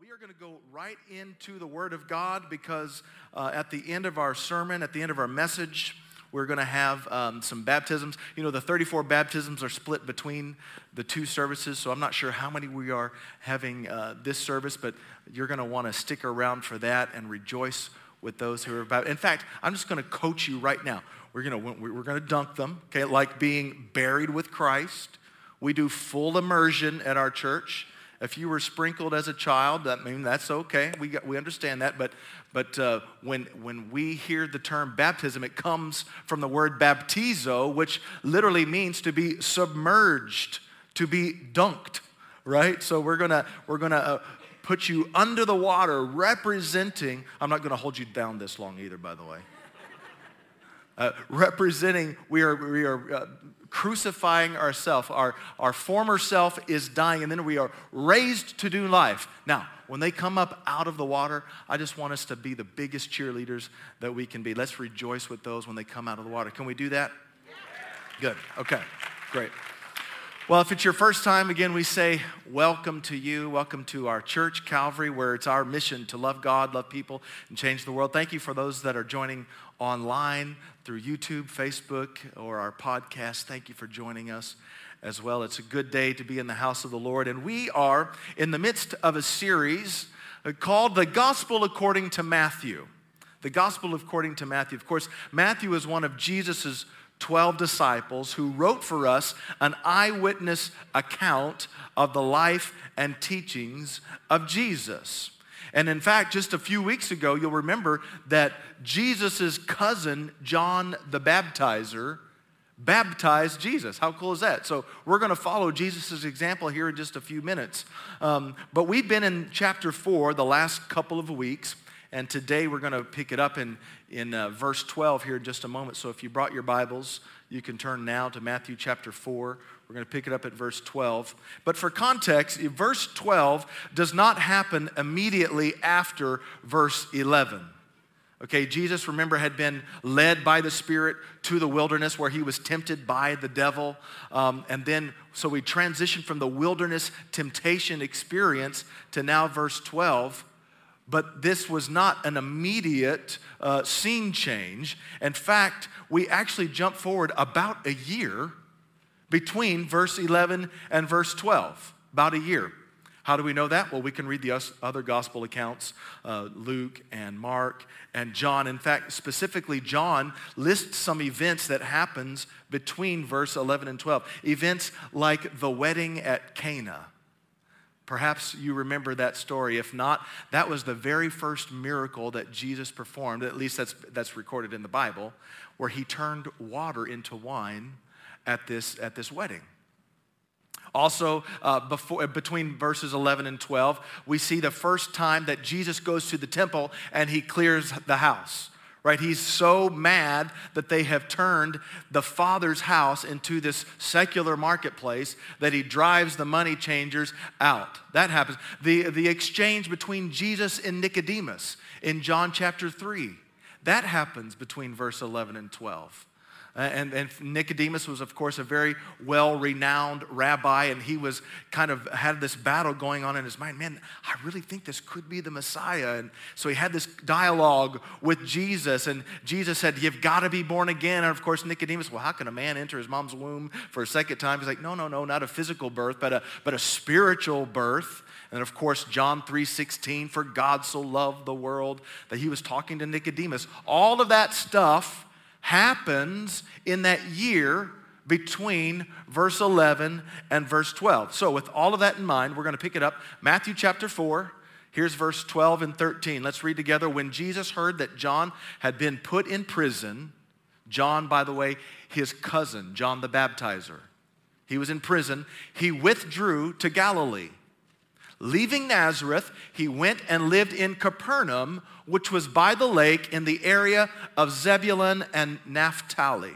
we are going to go right into the Word of God because uh, at the end of our sermon, at the end of our message, we're going to have um, some baptisms. You know, the 34 baptisms are split between the two services, so I'm not sure how many we are having uh, this service, but you're going to want to stick around for that and rejoice with those who are about. In fact, I'm just going to coach you right now. We're going to we're going to dunk them, okay, like being buried with Christ. We do full immersion at our church. If you were sprinkled as a child, that I mean that's okay. We got, we understand that. But but uh, when when we hear the term baptism, it comes from the word baptizo, which literally means to be submerged, to be dunked, right? So we're gonna we're gonna. Uh, put you under the water representing i'm not to hold you down this long either by the way uh, representing we are, we are uh, crucifying ourselves. Our, our former self is dying, and then we are raised to do life. Now, when they come up out of the water, I just want us to be the biggest cheerleaders that we can be. Let's rejoice with those when they come out of the water. Can we do that? Good. Okay. Great. Well, if it's your first time, again, we say welcome to you. Welcome to our church, Calvary, where it's our mission to love God, love people, and change the world. Thank you for those that are joining online through YouTube, Facebook, or our podcast. Thank you for joining us as well. It's a good day to be in the house of the Lord. And we are in the midst of a series called The Gospel According to Matthew. The Gospel According to Matthew. Of course, Matthew is one of Jesus's 12 disciples who wrote for us an eyewitness account of the life and teachings of Jesus. And in fact, just a few weeks ago, you'll remember that Jesus' cousin, John the Baptizer, baptized Jesus. How cool is that? So we're going to follow Jesus' example here in just a few minutes. Um, but we've been in chapter 4 the last couple of weeks. And today we're going to pick it up in, in uh, verse 12 here in just a moment. So if you brought your Bibles, you can turn now to Matthew chapter 4. We're going to pick it up at verse 12. But for context, verse 12 does not happen immediately after verse 11. Okay, Jesus, remember, had been led by the Spirit to the wilderness where he was tempted by the devil. Um, and then, so we transition from the wilderness temptation experience to now verse 12 but this was not an immediate uh, scene change. In fact, we actually jump forward about a year between verse 11 and verse 12, about a year. How do we know that? Well, we can read the other gospel accounts, uh, Luke and Mark and John. In fact, specifically, John lists some events that happens between verse 11 and 12. Events like the wedding at Cana Perhaps you remember that story. If not, that was the very first miracle that Jesus performed, at least that's, that's recorded in the Bible, where he turned water into wine at this, at this wedding. Also, uh, before, between verses 11 and 12, we see the first time that Jesus goes to the temple and he clears the house right? He's so mad that they have turned the father's house into this secular marketplace that he drives the money changers out. That happens. The, the exchange between Jesus and Nicodemus in John chapter 3, that happens between verse 11 and 12. Uh, and, and, Nicodemus was, of course, a very well renowned rabbi, and he was kind of had this battle going on in his mind. Man, I really think this could be the Messiah. And so he had this dialogue with Jesus, and Jesus said, You've got to be born again. And of course, Nicodemus, well, how can a man enter his mom's womb for a second time? He's like, No, no, no, not a physical birth, but a, but a spiritual birth. And of course, John 3:16, for God so loved the world that he was talking to Nicodemus. All of that stuff happens in that year between verse 11 and verse 12. So, with all of that in mind, we're going to pick it up. Matthew chapter 4. Here's verse 12 and 13. Let's read together. When Jesus heard that John had been put in prison, John, by the way, his cousin, John the Baptizer, he was in prison, he withdrew to Galilee. Leaving Nazareth, he went and lived in Capernaum, which was by the lake in the area of Zebulun and Naphtali.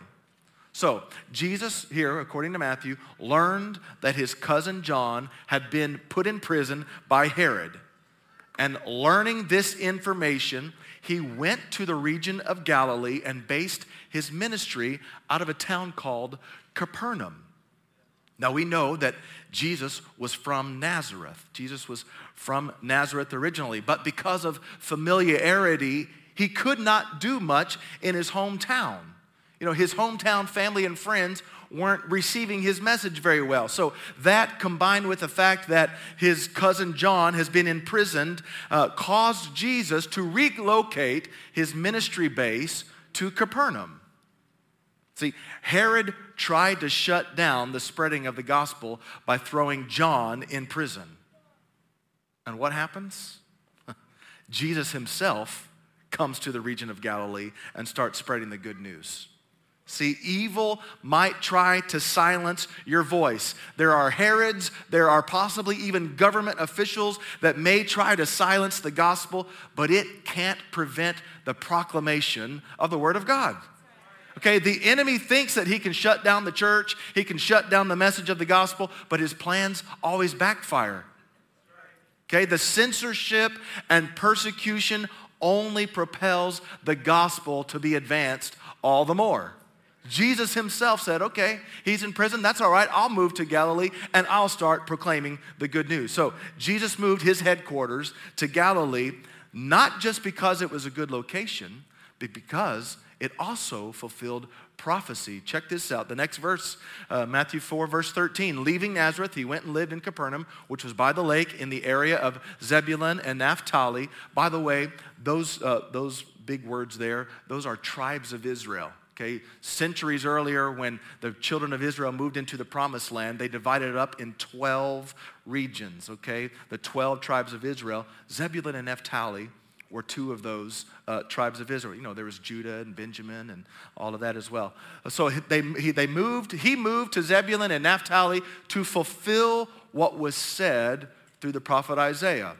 So, Jesus, here, according to Matthew, learned that his cousin John had been put in prison by Herod. And learning this information, he went to the region of Galilee and based his ministry out of a town called Capernaum. Now we know that Jesus was from Nazareth. Jesus was from Nazareth originally, but because of familiarity, he could not do much in his hometown. You know, his hometown family and friends weren't receiving his message very well. So that combined with the fact that his cousin John has been imprisoned uh, caused Jesus to relocate his ministry base to Capernaum. See, Herod tried to shut down the spreading of the gospel by throwing John in prison. And what happens? Jesus himself comes to the region of Galilee and starts spreading the good news. See, evil might try to silence your voice. There are Herods, there are possibly even government officials that may try to silence the gospel, but it can't prevent the proclamation of the Word of God. Okay, the enemy thinks that he can shut down the church, he can shut down the message of the gospel, but his plans always backfire. Okay, the censorship and persecution only propels the gospel to be advanced all the more. Jesus himself said, okay, he's in prison. That's all right. I'll move to Galilee and I'll start proclaiming the good news. So Jesus moved his headquarters to Galilee, not just because it was a good location, but because it also fulfilled prophecy. Check this out. The next verse, uh, Matthew 4, verse 13. Leaving Nazareth, he went and lived in Capernaum, which was by the lake in the area of Zebulun and Naphtali. By the way, those, uh, those big words there, those are tribes of Israel. Okay, centuries earlier, when the children of Israel moved into the promised land, they divided it up in 12 regions. Okay, the 12 tribes of Israel. Zebulun and Naphtali were two of those uh, tribes of Israel. You know, there was Judah and Benjamin and all of that as well. So they, he, they moved, he moved to Zebulun and Naphtali to fulfill what was said through the prophet Isaiah.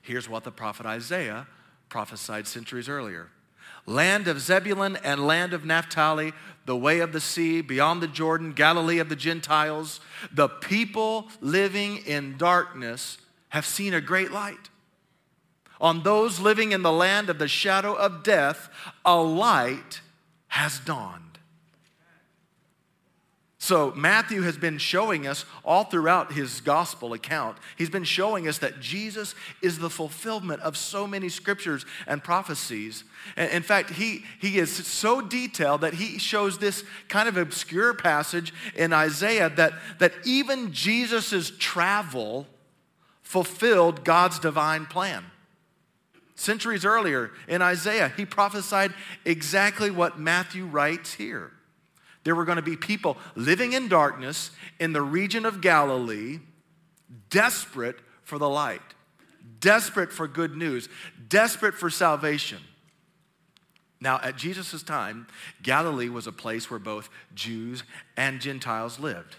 Here's what the prophet Isaiah prophesied centuries earlier land of Zebulun and land of Naphtali, the way of the sea, beyond the Jordan, Galilee of the Gentiles, the people living in darkness have seen a great light. On those living in the land of the shadow of death, a light has dawned. So, Matthew has been showing us all throughout his gospel account, he's been showing us that Jesus is the fulfillment of so many scriptures and prophecies. In fact, he, he is so detailed that he shows this kind of obscure passage in Isaiah that, that even Jesus' travel fulfilled God's divine plan. Centuries earlier in Isaiah, he prophesied exactly what Matthew writes here. There were going to be people living in darkness in the region of Galilee, desperate for the light, desperate for good news, desperate for salvation. Now, at Jesus' time, Galilee was a place where both Jews and Gentiles lived.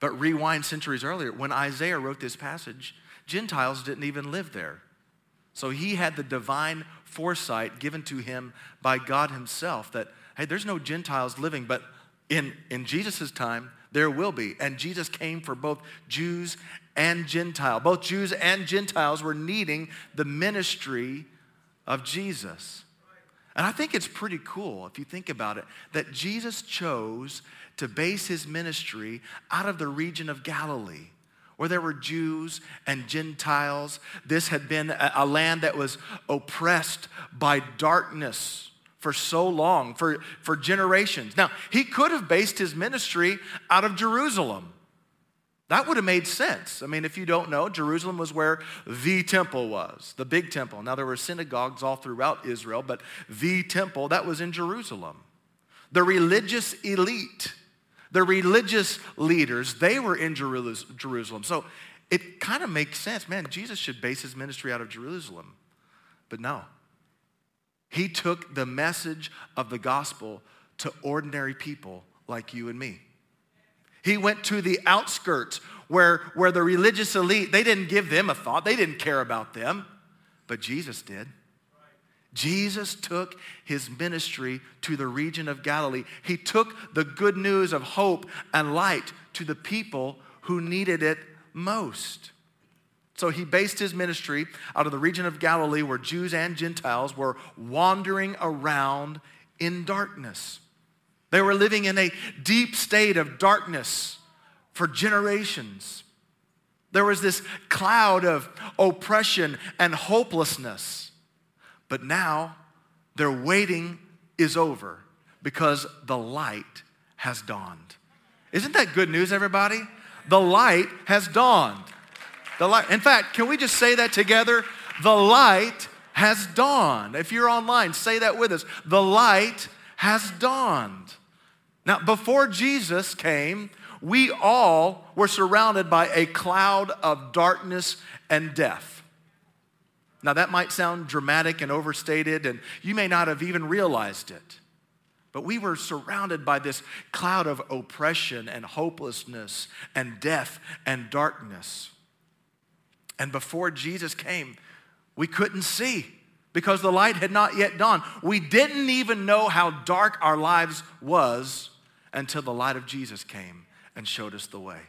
But rewind centuries earlier, when Isaiah wrote this passage, Gentiles didn't even live there. So he had the divine foresight given to him by God himself that hey, there's no Gentiles living, but in, in Jesus' time, there will be. And Jesus came for both Jews and Gentile. Both Jews and Gentiles were needing the ministry of Jesus. And I think it's pretty cool, if you think about it, that Jesus chose to base his ministry out of the region of Galilee where there were Jews and Gentiles. This had been a, land that was oppressed by darkness for so long, for, for generations. Now, he could have based his ministry out of Jerusalem. That would have made sense. I mean, if you don't know, Jerusalem was where the temple was, the big temple. Now, there were synagogues all throughout Israel, but the temple, that was in Jerusalem. The religious elite, the religious leaders, they were in Jerusalem. So it kind of makes sense. Man, Jesus should base his ministry out of Jerusalem. But no, he took the message of the gospel to ordinary people like you and me. He went to the outskirts where, where the religious elite, they didn't give them a thought, they didn't care about them, but Jesus did. Jesus took his ministry to the region of Galilee. He took the good news of hope and light to the people who needed it most. So he based his ministry out of the region of Galilee where Jews and Gentiles were wandering around in darkness. They were living in a deep state of darkness for generations. There was this cloud of oppression and hopelessness. But now their waiting is over because the light has dawned. Isn't that good news, everybody? The light has dawned. The light. In fact, can we just say that together? The light has dawned. If you're online, say that with us. The light has dawned. Now, before Jesus came, we all were surrounded by a cloud of darkness and death. Now, that might sound dramatic and overstated, and you may not have even realized it. But we were surrounded by this cloud of oppression and hopelessness and death and darkness. And before Jesus came, we couldn't see because the light had not yet dawned. We didn't even know how dark our lives was until the light of Jesus came and showed us the way.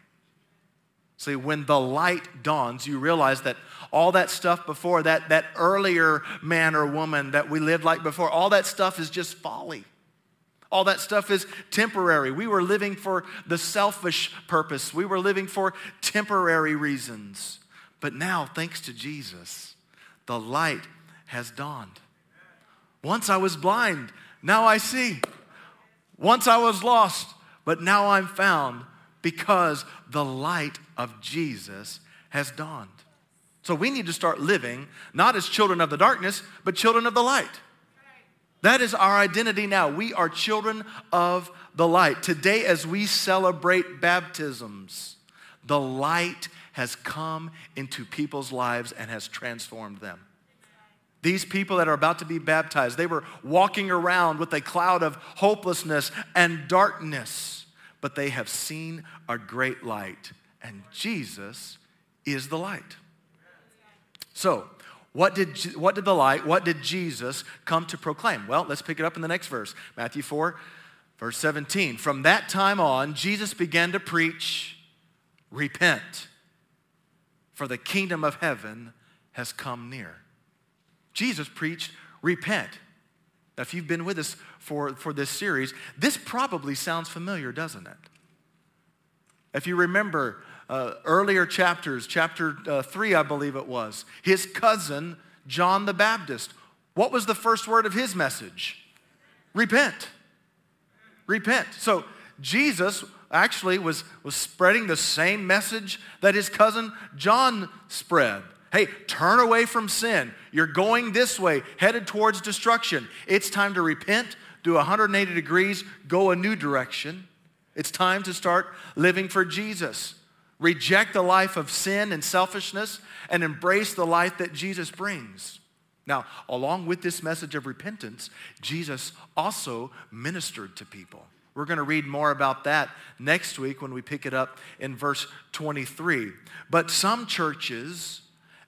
See, when the light dawns, you realize that all that stuff before, that, that earlier man or woman that we lived like before, all that stuff is just folly. All that stuff is temporary. We were living for the selfish purpose, we were living for temporary reasons. But now, thanks to Jesus, the light has dawned. Once I was blind, now I see. Once I was lost, but now I'm found because the light of Jesus has dawned. So we need to start living not as children of the darkness, but children of the light. That is our identity now. We are children of the light. Today, as we celebrate baptisms, the light has come into people's lives and has transformed them. These people that are about to be baptized, they were walking around with a cloud of hopelessness and darkness, but they have seen a great light, and Jesus is the light. So, what did, what did the light, what did Jesus come to proclaim? Well, let's pick it up in the next verse Matthew 4, verse 17. From that time on, Jesus began to preach, Repent, for the kingdom of heaven has come near. Jesus preached, Repent. Now, if you've been with us for, for this series, this probably sounds familiar, doesn't it? If you remember, uh, earlier chapters, chapter uh, 3, I believe it was, his cousin, John the Baptist, what was the first word of his message? Repent. Repent. So Jesus actually was, was spreading the same message that his cousin John spread. Hey, turn away from sin. You're going this way, headed towards destruction. It's time to repent, do 180 degrees, go a new direction. It's time to start living for Jesus reject the life of sin and selfishness, and embrace the life that Jesus brings. Now, along with this message of repentance, Jesus also ministered to people. We're going to read more about that next week when we pick it up in verse 23. But some churches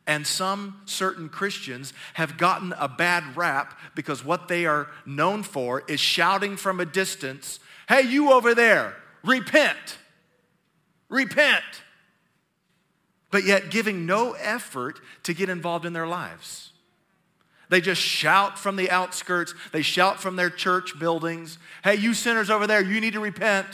and some certain Christians have gotten a bad rap because what they are known for is shouting from a distance, Hey, you over there, repent repent, but yet giving no effort to get involved in their lives. They just shout from the outskirts, they shout from their church buildings, hey, you sinners over there, you need to repent.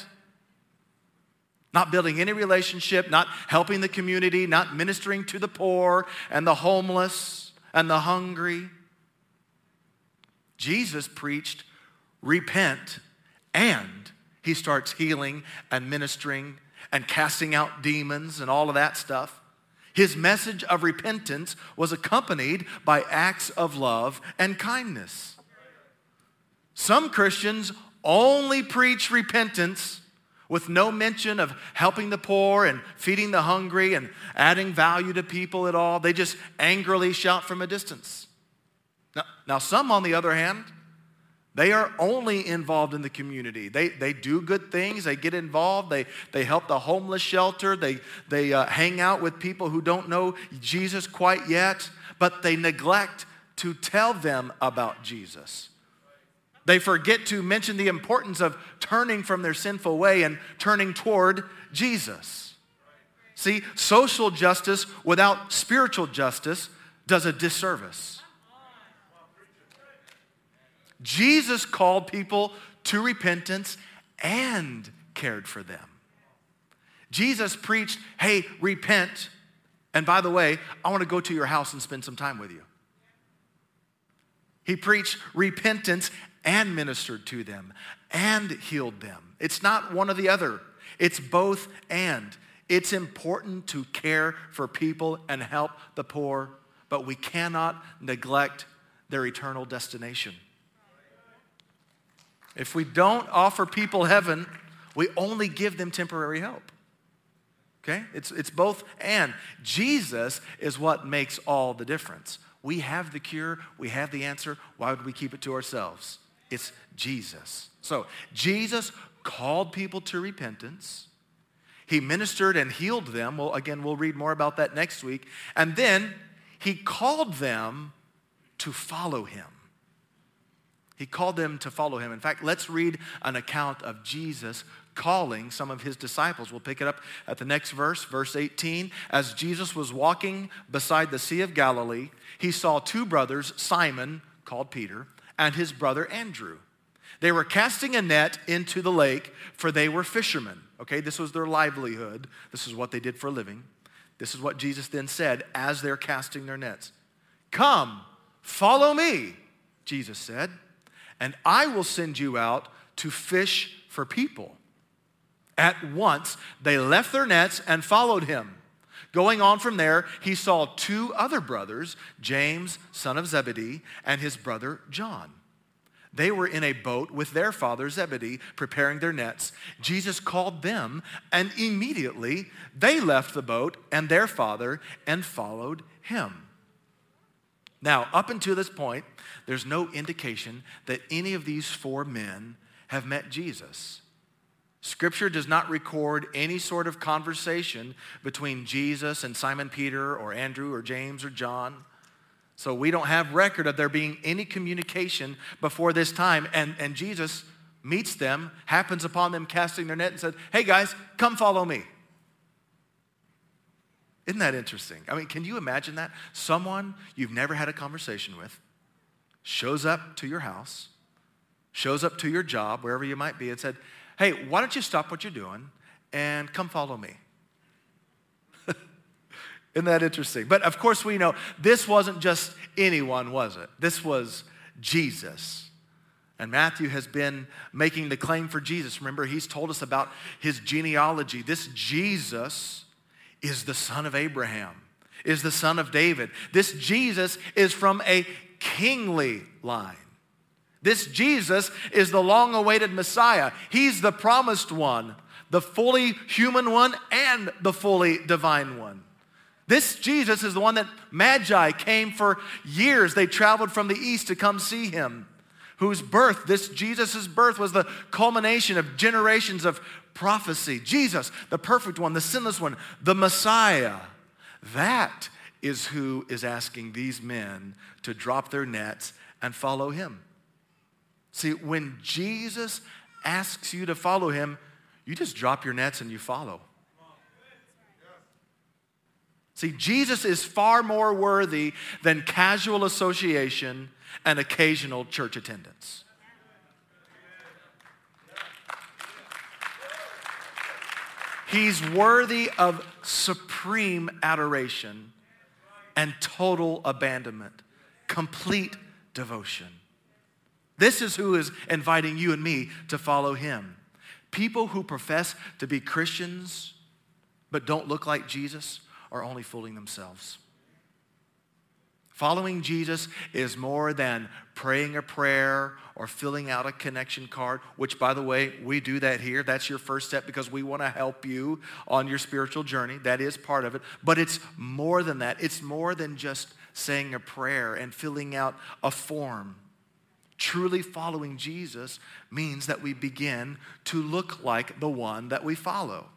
Not building any relationship, not helping the community, not ministering to the poor and the homeless and the hungry. Jesus preached, repent, and he starts healing and ministering and casting out demons and all of that stuff. His message of repentance was accompanied by acts of love and kindness. Some Christians only preach repentance with no mention of helping the poor and feeding the hungry and adding value to people at all. They just angrily shout from a distance. Now, now some, on the other hand, they are only involved in the community. They, they do good things. They get involved. They, they help the homeless shelter. They, they uh, hang out with people who don't know Jesus quite yet, but they neglect to tell them about Jesus. They forget to mention the importance of turning from their sinful way and turning toward Jesus. See, social justice without spiritual justice does a disservice. Jesus called people to repentance and cared for them. Jesus preached, hey, repent. And by the way, I want to go to your house and spend some time with you. He preached repentance and ministered to them and healed them. It's not one or the other, it's both and. It's important to care for people and help the poor, but we cannot neglect their eternal destination. If we don't offer people heaven, we only give them temporary help. Okay? It's, it's both and. Jesus is what makes all the difference. We have the cure, we have the answer. Why would we keep it to ourselves? It's Jesus. So, Jesus called people to repentance. He ministered and healed them. Well, again, we'll read more about that next week. And then he called them to follow him. He called them to follow him. In fact, let's read an account of Jesus calling some of his disciples. We'll pick it up at the next verse, verse 18. As Jesus was walking beside the Sea of Galilee, he saw two brothers, Simon, called Peter, and his brother Andrew. They were casting a net into the lake, for they were fishermen. Okay, this was their livelihood. This is what they did for a living. This is what Jesus then said as they're casting their nets Come, follow me, Jesus said and I will send you out to fish for people. At once, they left their nets and followed him. Going on from there, he saw two other brothers, James, son of Zebedee, and his brother John. They were in a boat with their father Zebedee, preparing their nets. Jesus called them, and immediately they left the boat and their father and followed him. Now, up until this point, there's no indication that any of these four men have met Jesus. Scripture does not record any sort of conversation between Jesus and Simon Peter or Andrew or James or John. So we don't have record of there being any communication before this time. And, and Jesus meets them, happens upon them casting their net, and said, Hey guys, come follow me. Isn't that interesting? I mean, can you imagine that? Someone you've never had a conversation with shows up to your house, shows up to your job, wherever you might be, and said, Hey, why don't you stop what you're doing and come follow me? Isn't that interesting? But of course, we know this wasn't just anyone, was it? This was Jesus. And Matthew has been making the claim for Jesus. Remember, he's told us about his genealogy. This Jesus is the son of Abraham, is the son of David. This Jesus is from a kingly line. This Jesus is the long awaited Messiah. He's the promised one, the fully human one and the fully divine one. This Jesus is the one that Magi came for years. They traveled from the east to come see him, whose birth, this Jesus' birth, was the culmination of generations of prophecy. Jesus, the perfect one, the sinless one, the Messiah. That is who is asking these men to drop their nets and follow him. See, when Jesus asks you to follow him, you just drop your nets and you follow. See, Jesus is far more worthy than casual association and occasional church attendance. He's worthy of supreme adoration and total abandonment, complete devotion. This is who is inviting you and me to follow him. People who profess to be Christians but don't look like Jesus are only fooling themselves. Following Jesus is more than praying a prayer or filling out a connection card, which, by the way, we do that here. That's your first step because we want to help you on your spiritual journey. That is part of it. But it's more than that, it's more than just saying a prayer and filling out a form. Truly following Jesus means that we begin to look like the one that we follow.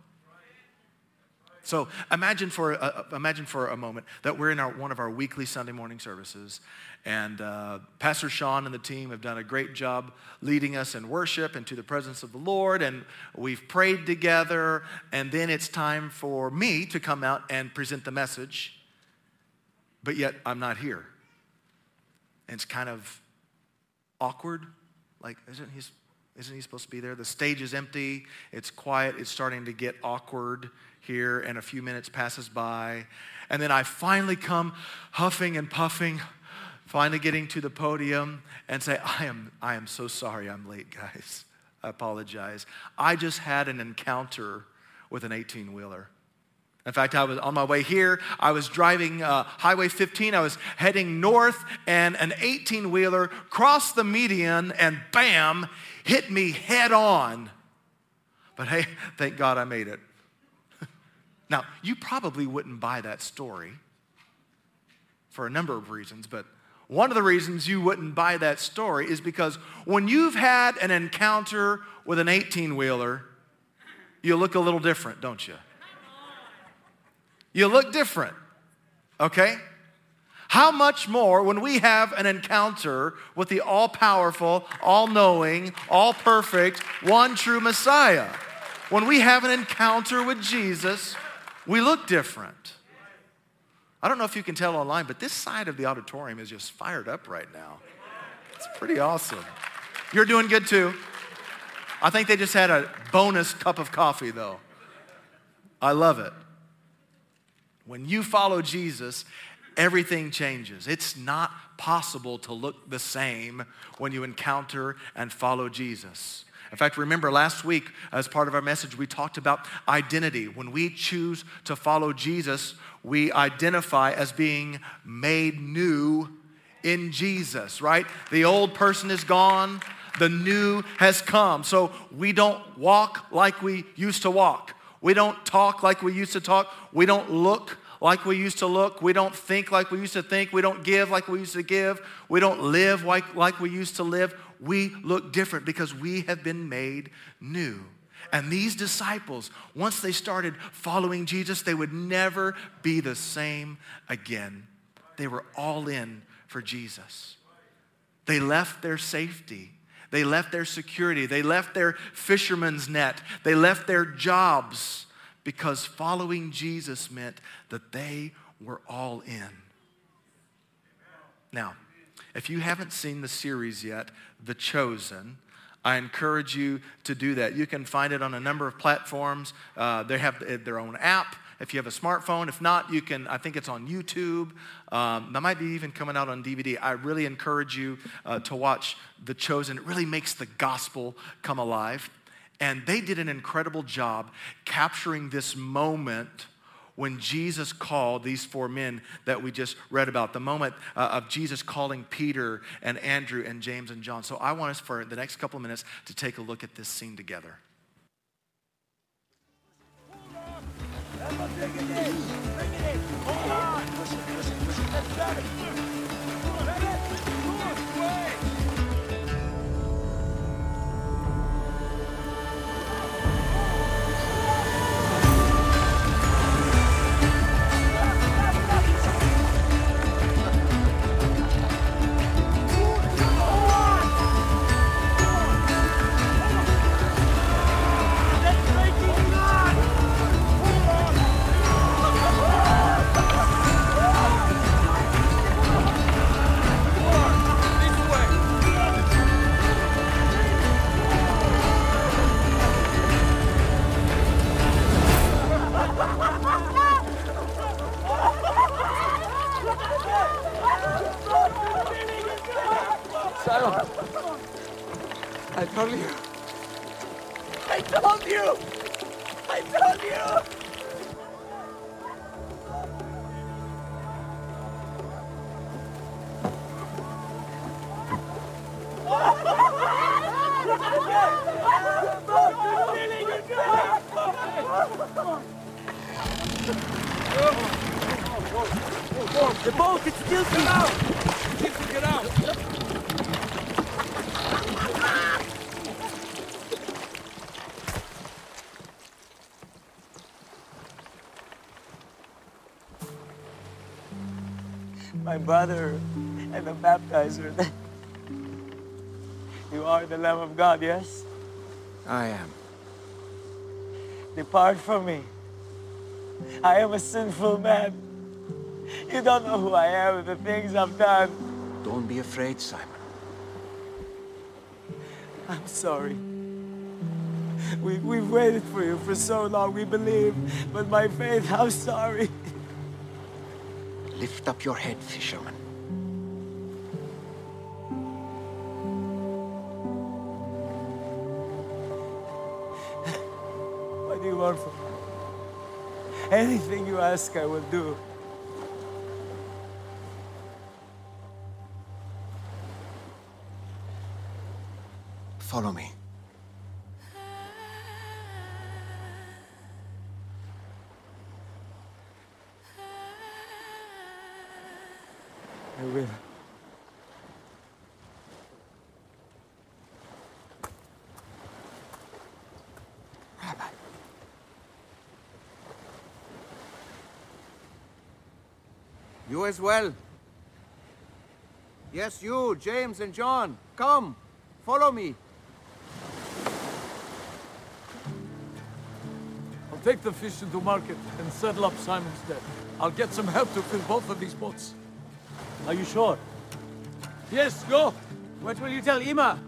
So imagine for, a, imagine for a moment that we're in our, one of our weekly Sunday morning services, and uh, Pastor Sean and the team have done a great job leading us in worship into the presence of the Lord, and we've prayed together, and then it's time for me to come out and present the message, but yet I'm not here. And it's kind of awkward. Like, isn't he's Isn't he supposed to be there? The stage is empty. It's quiet. It's starting to get awkward here, and a few minutes passes by. And then I finally come huffing and puffing, finally getting to the podium and say, I am, I am so sorry I'm late, guys. I apologize. I just had an encounter with an 18 wheeler. In fact, I was on my way here. I was driving uh, Highway 15. I was heading north, and an 18 wheeler crossed the median and bam, hit me head on. But hey, thank God I made it. Now, you probably wouldn't buy that story for a number of reasons, but one of the reasons you wouldn't buy that story is because when you've had an encounter with an 18 wheeler, you look a little different, don't you? You look different, okay? How much more when we have an encounter with the all powerful, all knowing, all perfect, one true Messiah? When we have an encounter with Jesus, we look different. I don't know if you can tell online, but this side of the auditorium is just fired up right now. It's pretty awesome. You're doing good too. I think they just had a bonus cup of coffee though. I love it. When you follow Jesus, everything changes. It's not possible to look the same when you encounter and follow Jesus. In fact, remember last week, as part of our message, we talked about identity. When we choose to follow Jesus, we identify as being made new in Jesus, right? The old person is gone, the new has come. So we don't walk like we used to walk. We don't talk like we used to talk. We don't look like we used to look. We don't think like we used to think. We don't give like we used to give. We don't live like, like we used to live. We look different because we have been made new. And these disciples, once they started following Jesus, they would never be the same again. They were all in for Jesus. They left their safety. They left their security. They left their fisherman's net. They left their jobs because following Jesus meant that they were all in. Now, if you haven't seen the series yet, The Chosen, I encourage you to do that. You can find it on a number of platforms. Uh, they have their own app if you have a smartphone. If not, you can, I think it's on YouTube. Um, that might be even coming out on DVD. I really encourage you uh, to watch The Chosen. It really makes the gospel come alive. And they did an incredible job capturing this moment when Jesus called these four men that we just read about, the moment uh, of Jesus calling Peter and Andrew and James and John. So I want us for the next couple of minutes to take a look at this scene together. Brother and the baptizer. you are the Lamb of God, yes? I am. Depart from me. I am a sinful man. You don't know who I am and the things I've done. Don't be afraid, Simon. I'm sorry. We, we've waited for you for so long, we believe. But my faith, I'm sorry. Lift up your head, fisherman. What do you want from me? Anything you ask, I will do. Follow me. I will. Rabbi. You as well. Yes, you, James and John. Come, follow me. Take the fish into market and settle up Simon's debt. I'll get some help to fill both of these boats. Are you sure? Yes, go! What will you tell Ima?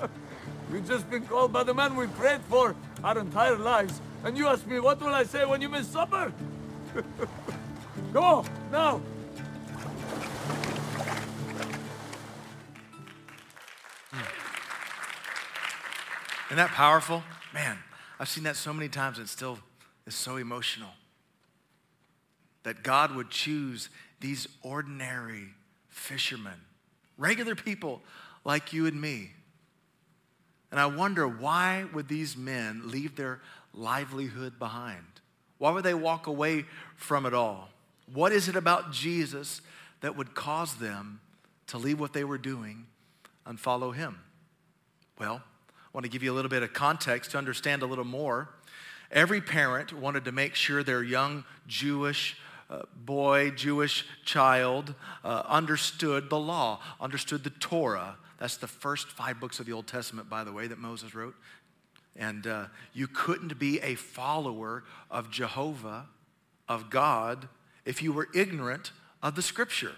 We've just been called by the man we prayed for our entire lives. And you ask me, what will I say when you miss supper? go, now! Isn't that powerful? Man, I've seen that so many times and still is so emotional. That God would choose these ordinary fishermen, regular people like you and me. And I wonder why would these men leave their livelihood behind? Why would they walk away from it all? What is it about Jesus that would cause them to leave what they were doing and follow him? Well, want to give you a little bit of context to understand a little more. Every parent wanted to make sure their young Jewish uh, boy, Jewish child, uh, understood the law, understood the Torah. That's the first five books of the Old Testament, by the way, that Moses wrote. And uh, you couldn't be a follower of Jehovah, of God, if you were ignorant of the scripture.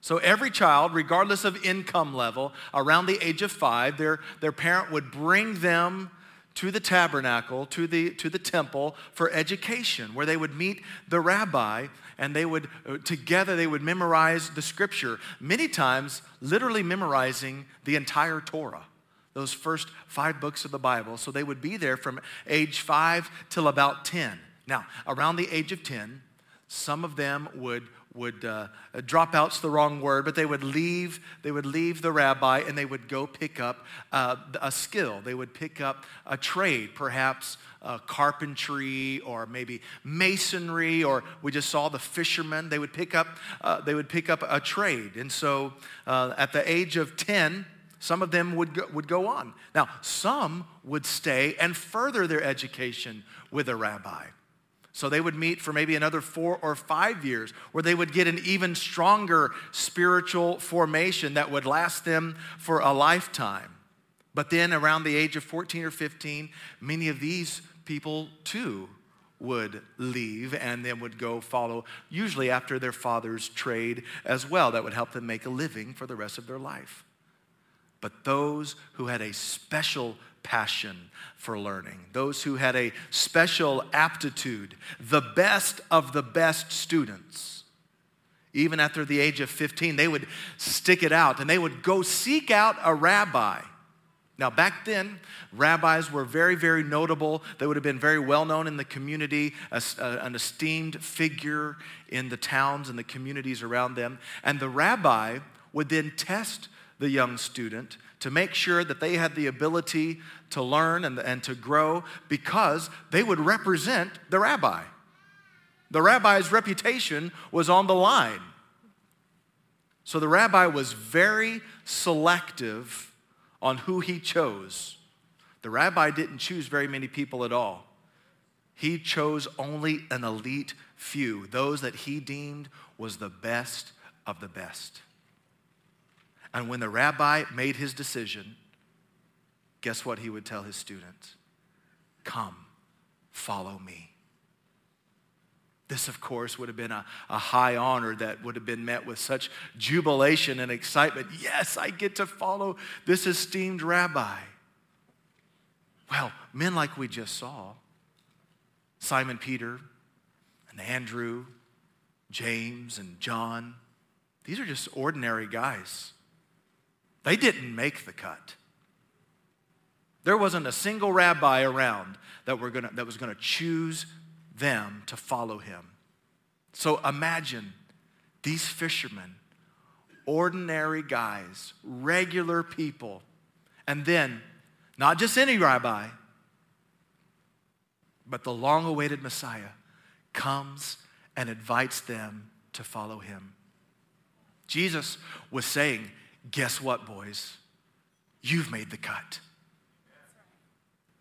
So every child, regardless of income level, around the age of five, their, their parent would bring them to the tabernacle, to the, to the temple for education, where they would meet the rabbi and they would, uh, together, they would memorize the scripture, many times literally memorizing the entire Torah, those first five books of the Bible. So they would be there from age five till about 10. Now, around the age of 10, some of them would would uh, drop out's the wrong word, but they would leave. They would leave the rabbi and they would go pick up uh, a skill. They would pick up a trade, perhaps uh, carpentry or maybe masonry, or we just saw the fishermen. They would pick up. Uh, they would pick up a trade, and so uh, at the age of ten. Some of them would go, would go on. Now, some would stay and further their education with a rabbi. So they would meet for maybe another four or five years, where they would get an even stronger spiritual formation that would last them for a lifetime. But then around the age of 14 or 15, many of these people too would leave and then would go follow, usually after their father's trade as well, that would help them make a living for the rest of their life. But those who had a special passion for learning, those who had a special aptitude, the best of the best students. Even after the age of 15, they would stick it out and they would go seek out a rabbi. Now, back then, rabbis were very, very notable. They would have been very well known in the community, as, uh, an esteemed figure in the towns and the communities around them. And the rabbi would then test the young student to make sure that they had the ability to learn and, and to grow because they would represent the rabbi. The rabbi's reputation was on the line. So the rabbi was very selective on who he chose. The rabbi didn't choose very many people at all. He chose only an elite few, those that he deemed was the best of the best. And when the rabbi made his decision, guess what he would tell his students? Come, follow me. This, of course, would have been a, a high honor that would have been met with such jubilation and excitement. Yes, I get to follow this esteemed rabbi. Well, men like we just saw Simon Peter and Andrew, James and John, these are just ordinary guys. They didn't make the cut. There wasn't a single rabbi around that, were gonna, that was going to choose them to follow him. So imagine these fishermen, ordinary guys, regular people, and then not just any rabbi, but the long awaited Messiah comes and invites them to follow him. Jesus was saying, Guess what, boys? You've made the cut.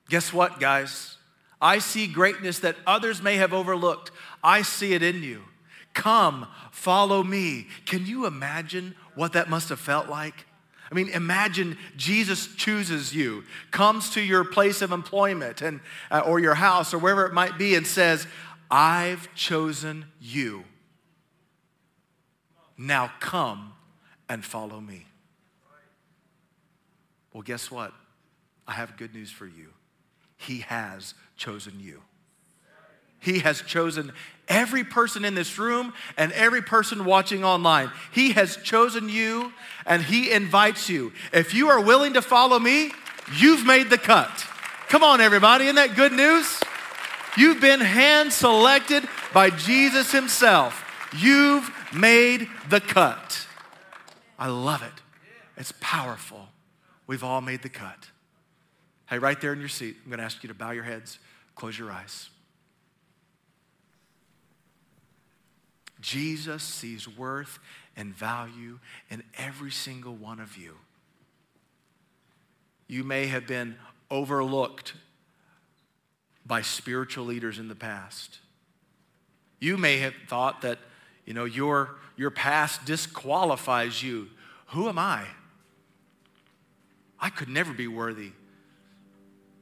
Guess what, guys? I see greatness that others may have overlooked. I see it in you. Come, follow me. Can you imagine what that must have felt like? I mean, imagine Jesus chooses you, comes to your place of employment and, uh, or your house or wherever it might be and says, I've chosen you. Now come and follow me. Well, guess what? I have good news for you. He has chosen you. He has chosen every person in this room and every person watching online. He has chosen you and He invites you. If you are willing to follow me, you've made the cut. Come on, everybody. Isn't that good news? You've been hand selected by Jesus Himself. You've made the cut. I love it. It's powerful. We've all made the cut. Hey, right there in your seat, I'm going to ask you to bow your heads, close your eyes. Jesus sees worth and value in every single one of you. You may have been overlooked by spiritual leaders in the past. You may have thought that, you know, your, your past disqualifies you. Who am I? I could never be worthy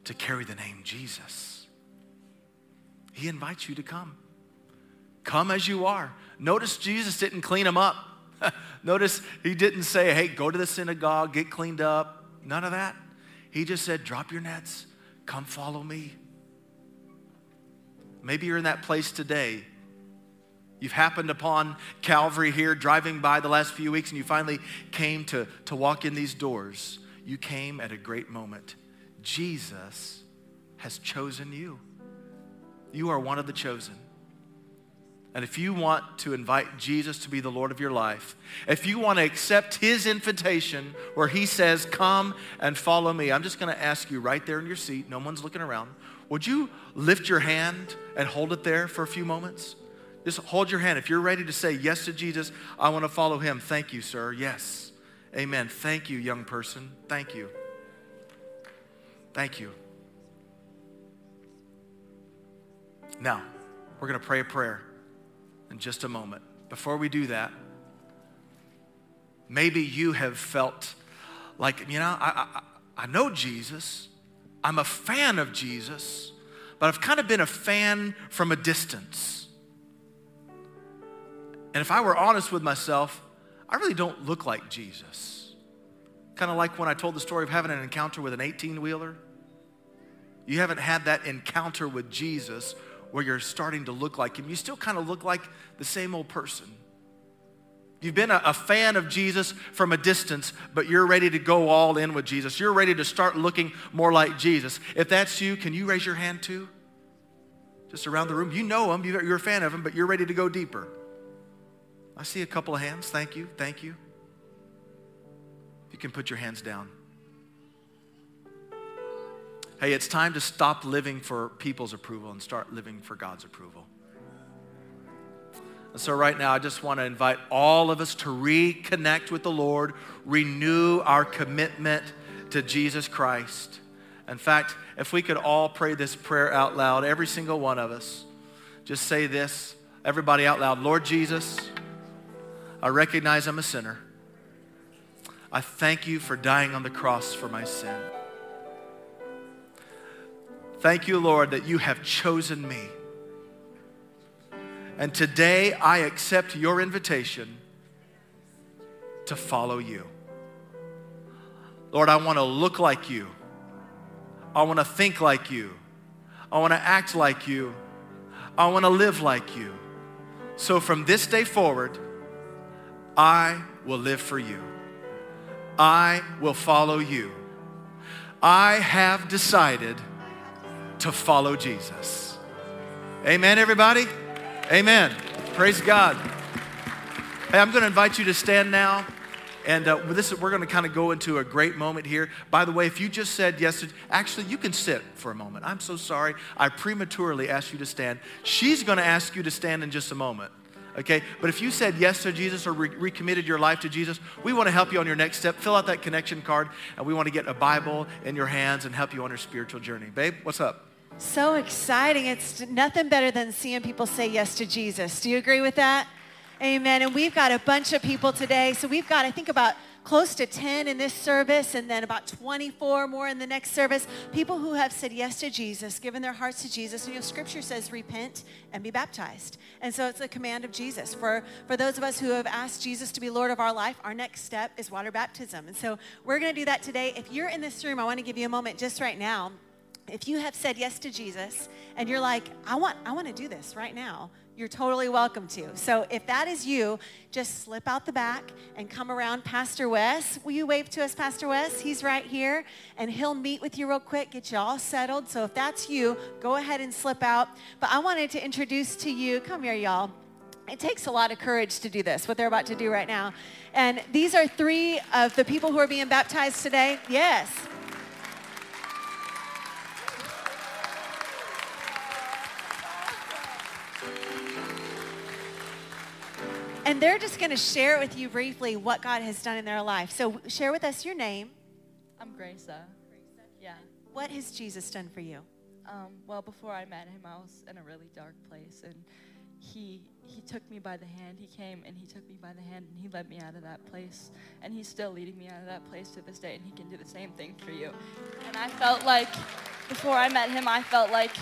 to carry the name Jesus. He invites you to come. Come as you are. Notice Jesus didn't clean them up. Notice he didn't say, hey, go to the synagogue, get cleaned up. None of that. He just said, drop your nets, come follow me. Maybe you're in that place today. You've happened upon Calvary here, driving by the last few weeks, and you finally came to, to walk in these doors. You came at a great moment. Jesus has chosen you. You are one of the chosen. And if you want to invite Jesus to be the Lord of your life, if you want to accept his invitation where he says, Come and follow me, I'm just going to ask you right there in your seat, no one's looking around, would you lift your hand and hold it there for a few moments? Just hold your hand. If you're ready to say yes to Jesus, I want to follow him. Thank you, sir. Yes. Amen. Thank you, young person. Thank you. Thank you. Now, we're going to pray a prayer in just a moment. Before we do that, maybe you have felt like, you know, I, I, I know Jesus, I'm a fan of Jesus, but I've kind of been a fan from a distance. And if I were honest with myself, I really don't look like Jesus. Kind of like when I told the story of having an encounter with an 18 wheeler. You haven't had that encounter with Jesus where you're starting to look like him. You still kind of look like the same old person. You've been a, a, fan of Jesus from a distance, but you're ready to go all in with Jesus. You're ready to start looking more like Jesus. If that's you, can you raise your hand too? Just around the room. You know him, you're a fan of him, but you're ready to go deeper. I see a couple of hands. Thank you. Thank you. You can put your hands down. Hey, it's time to stop living for people's approval and start living for God's approval. And so, right now, I just want to invite all of us to reconnect with the Lord, renew our commitment to Jesus Christ. In fact, if we could all pray this prayer out loud, every single one of us, just say this, everybody out loud Lord Jesus, I recognize I'm a sinner. I thank you for dying on the cross for my sin. Thank you, Lord, that you have chosen me. And today I accept your invitation to follow you. Lord, I want to look like you. I want to think like you. I want to act like you. I want to live like you. So from this day forward, I will live for you. I will follow you. I have decided to follow Jesus. Amen, everybody? Amen. Praise God. Hey, I'm going to invite you to stand now. And uh, this, we're going to kind of go into a great moment here. By the way, if you just said yes, actually, you can sit for a moment. I'm so sorry. I prematurely asked you to stand. She's going to ask you to stand in just a moment. Okay? But if you said yes to Jesus or re- recommitted your life to Jesus, we want to help you on your next step. Fill out that connection card, and we want to get a Bible in your hands and help you on your spiritual journey. Babe, what's up? So exciting. It's nothing better than seeing people say yes to Jesus. Do you agree with that? Amen. And we've got a bunch of people today. So we've got, I think, about close to 10 in this service and then about 24 more in the next service. People who have said yes to Jesus, given their hearts to Jesus. And, you know, scripture says repent and be baptized. And so it's a command of Jesus. For, for those of us who have asked Jesus to be Lord of our life, our next step is water baptism. And so we're going to do that today. If you're in this room, I want to give you a moment just right now. If you have said yes to Jesus and you're like, I want, I want to do this right now, you're totally welcome to. So if that is you, just slip out the back and come around Pastor Wes. Will you wave to us, Pastor Wes? He's right here, and he'll meet with you real quick, get you all settled. So if that's you, go ahead and slip out. But I wanted to introduce to you, come here, y'all. It takes a lot of courage to do this, what they're about to do right now. And these are three of the people who are being baptized today. Yes. And they're just going to share with you briefly what God has done in their life. So share with us your name. I'm Gracia. Yeah. What has Jesus done for you? Um, well, before I met him, I was in a really dark place, and he he took me by the hand. He came and he took me by the hand, and he led me out of that place. And he's still leading me out of that place to this day, and he can do the same thing for you. And I felt like before I met him, I felt like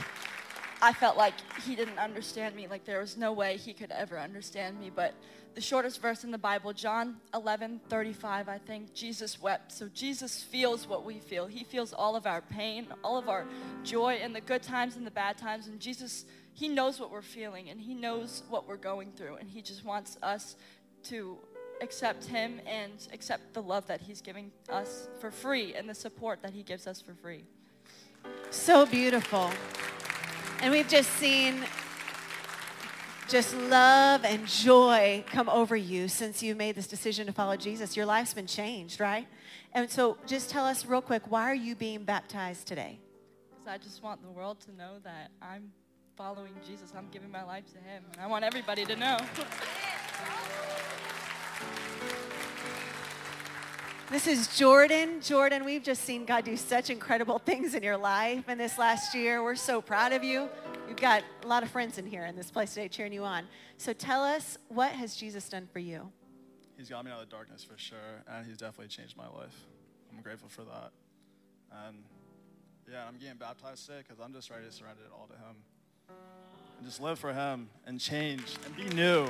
I felt like he didn't understand me. Like there was no way he could ever understand me. But the shortest verse in the Bible, John 11, 35, I think, Jesus wept. So Jesus feels what we feel. He feels all of our pain, all of our joy, and the good times and the bad times. And Jesus, he knows what we're feeling and he knows what we're going through. And he just wants us to accept him and accept the love that he's giving us for free and the support that he gives us for free. So beautiful. And we've just seen just love and joy come over you since you made this decision to follow Jesus. Your life's been changed, right? And so just tell us real quick, why are you being baptized today? Because I just want the world to know that I'm following Jesus. I'm giving my life to him. And I want everybody to know. This is Jordan. Jordan, we've just seen God do such incredible things in your life in this last year. We're so proud of you. You've got a lot of friends in here in this place today cheering you on. So tell us, what has Jesus done for you? He's got me out of the darkness for sure, and he's definitely changed my life. I'm grateful for that. And yeah, I'm getting baptized today because I'm just ready to surrender it all to him. And just live for him and change and be new.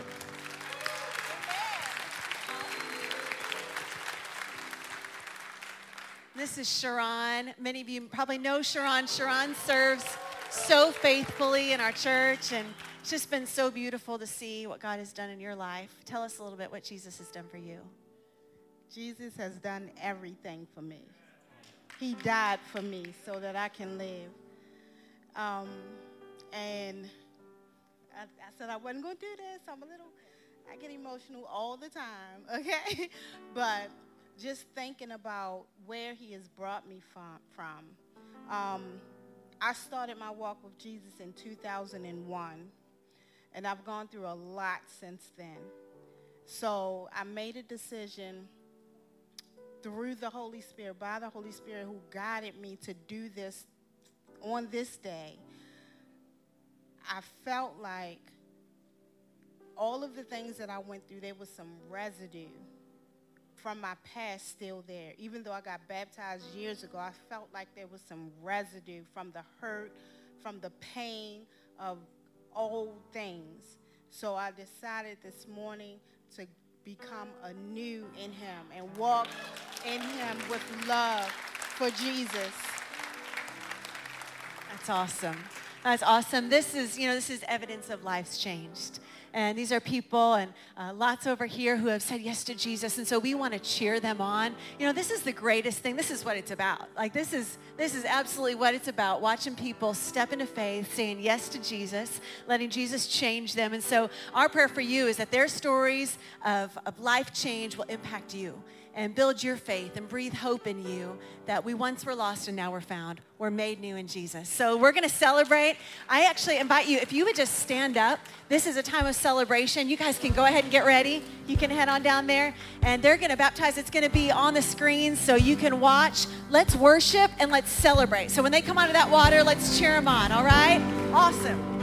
This is Sharon. Many of you probably know Sharon. Sharon serves so faithfully in our church, and it's just been so beautiful to see what God has done in your life. Tell us a little bit what Jesus has done for you. Jesus has done everything for me. He died for me so that I can live. Um, and I, I said I wasn't going to do this. I'm a little, I get emotional all the time, okay? but just thinking about where he has brought me from. Um, I started my walk with Jesus in 2001, and I've gone through a lot since then. So I made a decision through the Holy Spirit, by the Holy Spirit who guided me to do this on this day. I felt like all of the things that I went through, there was some residue from my past still there. Even though I got baptized years ago, I felt like there was some residue from the hurt, from the pain of old things. So I decided this morning to become anew in Him and walk in Him with love for Jesus. That's awesome. That's awesome. This is, you know, this is evidence of lives changed. And these are people and uh, lots over here who have said yes to Jesus. And so we want to cheer them on. You know, this is the greatest thing. This is what it's about. Like this is this is absolutely what it's about. Watching people step into faith, saying yes to Jesus, letting Jesus change them. And so our prayer for you is that their stories of, of life change will impact you and build your faith and breathe hope in you that we once were lost and now we're found. We're made new in Jesus. So we're going to celebrate. I actually invite you, if you would just stand up, this is a time of celebration. You guys can go ahead and get ready. You can head on down there and they're going to baptize. It's going to be on the screen so you can watch. Let's worship and let's celebrate. So when they come out of that water, let's cheer them on, all right? Awesome.